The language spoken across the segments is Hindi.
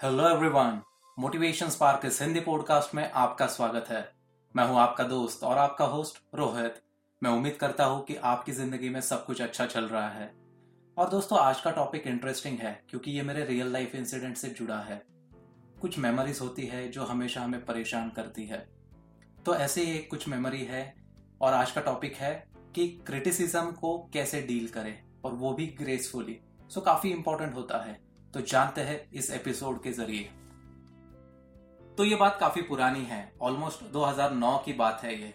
हेलो एवरीवन मोटिवेशन स्पार्क इस हिंदी पॉडकास्ट में आपका स्वागत है। मैं हूँ आपका दोस्त और आपका होस्ट रोहित। मैं उम्मीद करता हूँ कि आपकी ज़िंदगी में सब कुछ अच्छा चल रहा है। और दोस्तों, आज का टॉपिक इंटरेस्टिंग है, क्योंकि ये मेरे रियल लाइफ इंसिडेंट से जुड़ा है। कुछ मेमोरीज होती है जो हमेशा हमें परेशान करती है। तो ऐसे ही कुछ मेमोरी है और आज का टॉपिक है कि क्रिटिसिज्म को कैसे डील करें और वो भी ग्रेसफुली सो काफ़ी इंपॉर्टेंट होता है। तो जानते हैं इस एपिसोड के ज़रिए। तो ये बात काफ़ी पुरानी है ऑलमोस्ट 2009 की बात है ये।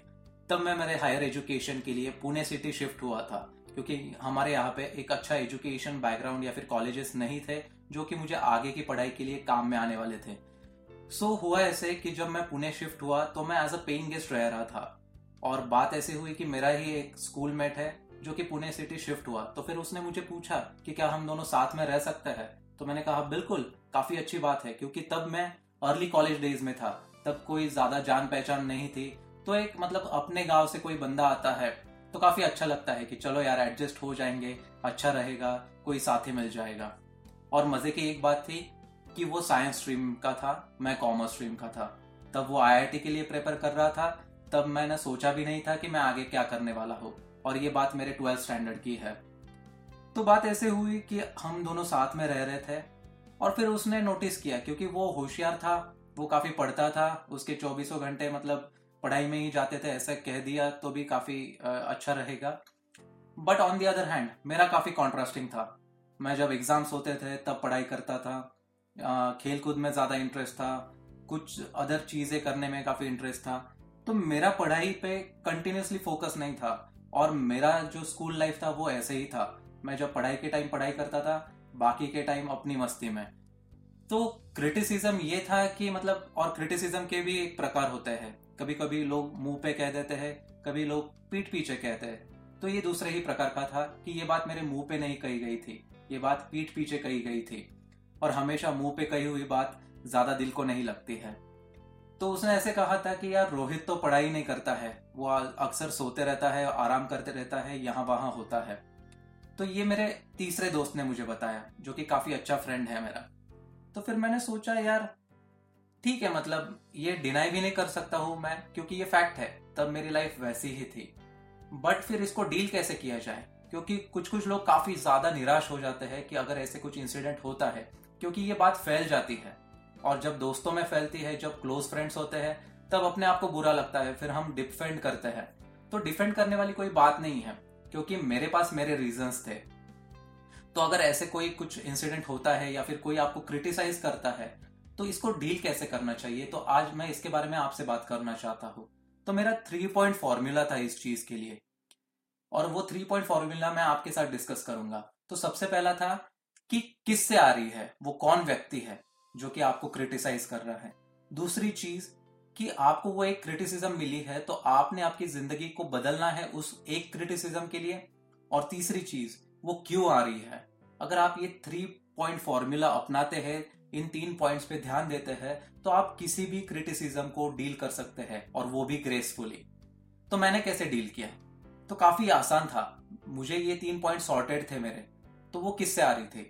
तब मैं मेरे हायर एजुकेशन के लिए पुणे सिटी शिफ्ट हुआ था क्योंकि हमारे यहाँ पे एक अच्छा एजुकेशन बैकग्राउंड या फिर कॉलेजेस नहीं थे जो कि मुझे आगे की पढ़ाई के लिए काम में आने वाले थे। सो so, हुआ ऐसे कि जब मैं पुणे शिफ्ट हुआ तो मैं एज अ पेइंग गेस्ट रह रहा था। और बात ऐसी हुई कि मेरा ही एक स्कूल मेट है जो कि पुणे सिटी शिफ्ट हुआ तो फिर उसने मुझे पूछा कि क्या हम दोनों साथ में रह सकते हैं? तो मैंने कहा, बिल्कुल, काफ़ी अच्छी बात है, क्योंकि तब मैं अर्ली कॉलेज डेज़ में था, तब कोई ज़्यादा जान पहचान नहीं थी। तो एक मतलब अपने गाँव से कोई बंदा आता है तो काफ़ी अच्छा लगता है कि चलो यार एडजस्ट हो जाएँगे अच्छा रहेगा, कोई साथी मिल जाएगा। और मज़े की एक बात थी कि वो साइंस स्ट्रीम का था, मैं कॉमर्स स्ट्रीम का था। तब वो आईआईटी के लिए प्रेपर कर रहा था, तब मैंने सोचा भी नहीं था कि मैं आगे क्या करने वाला हूँ। और ये बात मेरे ट्वेल्थ स्टैंडर्ड की है। तो बात ऐसे हुई कि हम दोनों साथ में रह रहे थे और फिर उसने नोटिस किया, क्योंकि वो होशियार था, वो काफ़ी पढ़ता था, उसके चौबीसों घंटे मतलब पढ़ाई में ही जाते थे, ऐसा कह दिया तो भी काफ़ी अच्छा रहेगा। But on the other hand मेरा काफ़ी कॉन्ट्रास्टिंग था। मैं जब एग्ज़ाम्स होते थे, तब पढ़ाई करता था खेल कूद में ज़्यादा इंटरेस्ट था, कुछ अदर चीज़ें करने में काफ़ी इंटरेस्ट था। तो मेरा पढ़ाई पे कंटिन्यूसली फोकस नहीं था और मेरा जो स्कूल लाइफ था, वो ऐसे ही था। मैं जब पढ़ाई के टाइम पढ़ाई करता था, बाकी के टाइम अपनी मस्ती में। तो क्रिटिसिज्म ये था कि मतलब और क्रिटिसिज्म के भी एक प्रकार होते हैं। कभी कभी लोग मुँह पे कह देते हैं, कभी लोग पीठ पीछे कहते हैं। तो ये दूसरे ही प्रकार का था कि ये बात मेरे मुँह पे नहीं कही गई थी। ये बात पीठ पीछे कही गई थी। और हमेशा मुँह पे कही हुई बात ज़्यादा दिल को नहीं लगती है। तो उसने ऐसे कहा था कि यार, रोहित तो पढ़ाई नहीं करता है। वो अक्सर सोते रहता है, आराम करते रहता है यहाँ वहाँ होता है। तो ये मेरे तीसरे दोस्त ने मुझे बताया, जो कि काफ़ी अच्छा फ्रेंड है मेरा। तो फिर मैंने सोचा, यार, ठीक है मतलब ये डिनाई भी नहीं कर सकता हूँ मैं, क्योंकि ये फैक्ट है, तब मेरी लाइफ वैसी ही थी। बट फिर इसको डील कैसे किया जाए? क्योंकि कुछ कुछ लोग काफ़ी ज़्यादा निराश हो जाते हैं कि अगर ऐसे कुछ इंसिडेंट होता है, क्योंकि ये बात फैल जाती है। और जब दोस्तों में फैलती है, जब क्लोज फ्रेंड्स होते हैं, तब अपने आप को बुरा लगता है, फिर हम डिफेंड करते हैं। तो डिफेंड करने वाली कोई बात नहीं है। क्योंकि मेरे पास मेरे रीजंस थे। तो अगर ऐसे कोई कुछ इंसिडेंट होता है या फिर कोई आपको क्रिटिसाइज करता है तो इसको डील कैसे करना चाहिए? तो आज मैं इसके बारे में आपसे बात करना चाहता हूँ। तो मेरा थ्री पॉइंट फॉर्मूला था इस चीज़ के लिए। और वो थ्री पॉइंट फॉर्मूला मैं आपके साथ डिस्कस करूँगा। तो सबसे पहला था कि किस से आ रही है? वो कौन व्यक्ति है जो कि आपको क्रिटिसाइज कर रहा है? दूसरी चीज़ कि आपको वो एक क्रिटिसिज्म मिली है तो आपने आपकी ज़िंदगी को बदलना है उस एक क्रिटिसिज्म के लिए। और तीसरी चीज़, वो क्यों आ रही है? अगर आप ये थ्री पॉइंट फॉर्मूला अपनाते हैं, इन तीन पॉइंट्स पे ध्यान देते हैं तो आप किसी भी क्रिटिसिज्म को डील कर सकते हैं, और वो भी ग्रेसफुली तो मैंने कैसे डील किया? तो काफ़ी आसान था। मुझे ये तीन पॉइंट सॉर्टेड थे मेरे। तो वो किससे आ रही थी?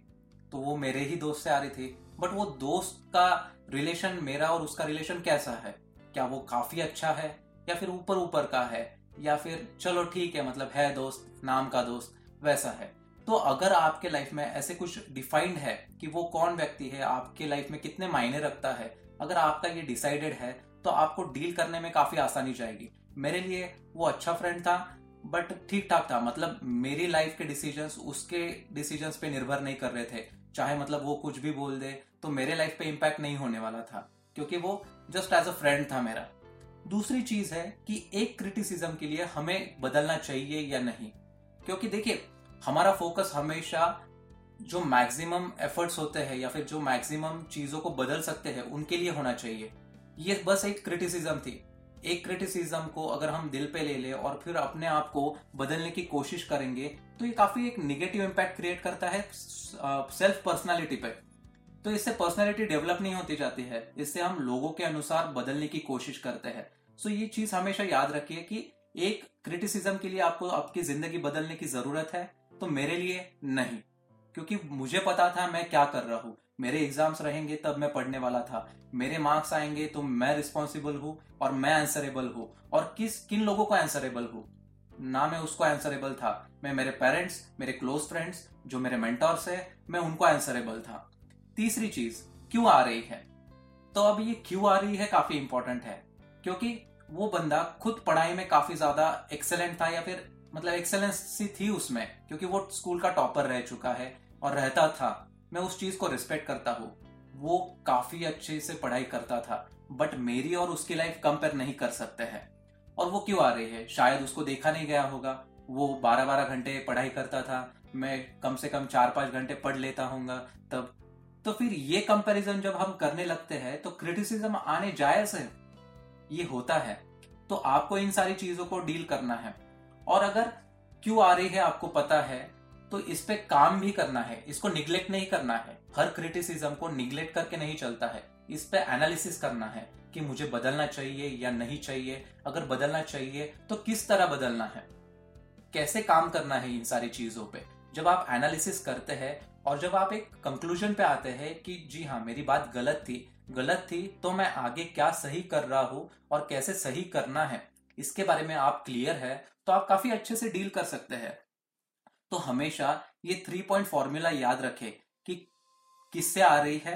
तो वो मेरे ही दोस्त से आ रही थी। बट वो दोस्त का रिलेशन मेरा और उसका रिलेशन कैसा है? क्या वो काफ़ी अच्छा है, या फिर ऊपर ऊपर का है, या फिर चलो ठीक है मतलब है दोस्त, नाम का दोस्त, वैसा है। तो अगर आपके लाइफ में ऐसे कुछ डिफाइंड है कि वो कौन व्यक्ति है, आपके लाइफ में कितने मायने रखता है, अगर आपका ये डिसाइडेड है तो आपको डील करने में काफ़ी आसानी जाएगी। मेरे लिए वो अच्छा फ्रेंड था बट ठीक ठाक था। मतलब मेरी लाइफ के डिसीजंस उसके डिसीजंस पे निर्भर नहीं कर रहे थे। चाहे मतलब वो कुछ भी बोल दे तो मेरे लाइफ पे इम्पैक्ट नहीं होने वाला था। क्योंकि वो जस्ट एज अ फ्रेंड था मेरा। दूसरी चीज़ है कि एक क्रिटिसिज्म के लिए हमें बदलना चाहिए या नहीं। क्योंकि देखिए, हमारा फोकस हमेशा जो मैक्सिमम एफर्ट्स होते हैं या फिर जो मैक्सिमम चीज़ों को बदल सकते हैं, उनके लिए होना चाहिए। ये बस एक क्रिटिसिज्म थी। एक क्रिटिसिज्म को अगर हम दिल पे ले ले और फिर अपने आप को बदलने की कोशिश करेंगे तो ये काफ़ी एक निगेटिव इम्पैक्ट क्रिएट करता है सेल्फ पर्सनालिटी पे। तो इससे पर्सनैलिटी डेवलप नहीं होती जाती है। इससे हम लोगों के अनुसार बदलने की कोशिश करते हैं। सो ये चीज़ हमेशा याद रखिए कि एक क्रिटिसिज्म के लिए आपको आपकी ज़िंदगी बदलने की ज़रूरत है तो मेरे लिए नहीं। क्योंकि मुझे पता था मैं क्या कर रहा हूँ। मेरे एग्ज़ाम्स रहेंगे तब मैं पढ़ने वाला था। मेरे मार्क्स आएँगे तो मैं रिस्पॉन्सिबल हूँ और मैं आंसरेबल हूँ। और किस, किन लोगों को आंसरेबल हूँ? ना मैं उसको आंसरेबल था। मैं मेरे पेरेंट्स मेरे क्लोज फ्रेंड्स जो मेरे मेंटर्स है, मैं उनको आंसरेबल था। तीसरी चीज़ क्यों आ रही है। तो अब ये क्यों आ रही है काफ़ी इंपॉर्टेंट है, क्योंकि वो बंदा खुद पढ़ाई में काफ़ी ज़्यादा एक्सेलेंट था या फिर मतलब एक्सेलेंसी थी उसमें, क्योंकि वो स्कूल का टॉपर रह चुका है और रहता था। मैं उस चीज़ को रिस्पेक्ट करता हूँ। वो काफ़ी अच्छे से पढ़ाई करता था बट मेरी और उसकी लाइफ कंपेयर नहीं कर सकते हैं। और वो क्यों आ रही है? शायद उसको देखा नहीं गया होगा। वो बारह बारह घंटे पढ़ाई करता था। मैं कम से कम चार पाँच घंटे पढ़ लेता हूँ तब तो फिर ये कंपैरिजन जब हम करने लगते हैं तो क्रिटिसिज्म आने जायज़ है। ये होता है। तो आपको इन सारी चीज़ों को डील करना है। और अगर क्यों आ रही है आपको पता है तो इस पे काम भी करना है। इसको निग्लेक्ट नहीं करना है। हर क्रिटिसिज्म को निग्लेक्ट करके नहीं चलता है। इस पे एनालिसिस करना है कि मुझे बदलना चाहिए या नहीं चाहिए। अगर बदलना चाहिए तो किस तरह बदलना है? कैसे काम करना है इन सारी चीज़ों पे? जब आप एनालिसिस करते हैं और जब आप एक कंक्लूजन पे आते हैं कि जी हाँ मेरी बात गलत थी गलत थी तो मैं आगे क्या सही कर रहा हूँ और कैसे सही करना है, इसके बारे में आप क्लियर है तो आप काफ़ी अच्छे से डील कर सकते हैं। तो हमेशा ये थ्री पॉइंट फॉर्मूला याद रखे कि किससे आ रही है,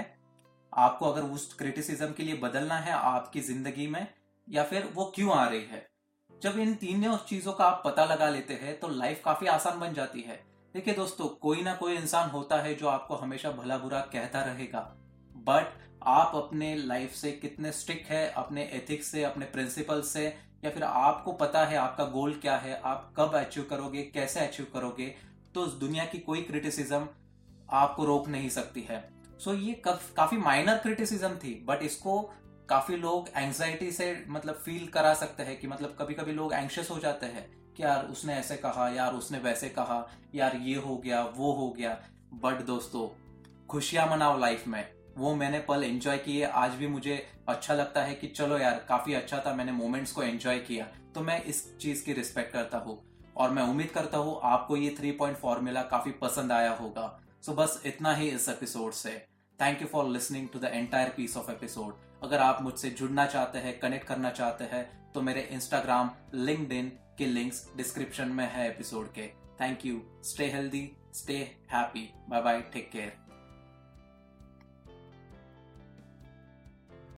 आपको अगर उस क्रिटिसिज्म के लिए बदलना है आपकी ज़िंदगी में, या फिर वो क्यों आ रही है। जब इन तीनों चीज़ों का आप पता लगा लेते हैं तो लाइफ काफ़ी आसान बन जाती है। देखिए दोस्तों कोई ना कोई इंसान होता है जो आपको हमेशा भला बुरा कहता रहेगा। बट आप अपने लाइफ से कितने स्ट्रिक्ट है अपने एथिक्स से अपने प्रिंसिपल से या फिर आपको पता है आपका गोल क्या है आप कब अचीव करोगे कैसे अचीव करोगे तो दुनिया की कोई क्रिटिसिज्म आपको रोक नहीं सकती है। सो so, ये काफ़ी माइनर क्रिटिसिज्म थी बट इसको काफ़ी लोग एंग्जाइटी से मतलब फील करा सकते हैं कि मतलब कभी कभी लोग एंशियस हो जाते हैं। यार उसने ऐसे कहा, यार उसने वैसे कहा, यार ये हो गया, वो हो गया। बट दोस्तों, खुशियाँ मनाओ लाइफ में। वो मैंने पल एंजॉय किए, आज भी मुझे अच्छा लगता है कि चलो यार, काफ़ी अच्छा था, मैंने मोमेंट्स को एंजॉय किया। तो मैं इस चीज़ की रिस्पेक्ट करता हूँ। और मैं उम्मीद करता हूँ आपको ये थ्री पॉइंट फॉर्मूला काफ़ी पसंद आया होगा। सो बस इतना ही इस एपिसोड से। Thank you for listening to the entire piece of episode अगर आप मुझसे जुड़ना चाहते हैं कनेक्ट करना चाहते हैं तो मेरे इंस्टाग्राम लिंक्ड के लिंक्स डिस्क्रिप्शन में है एपिसोड के। Thank you stay healthy stay happy bye bye take care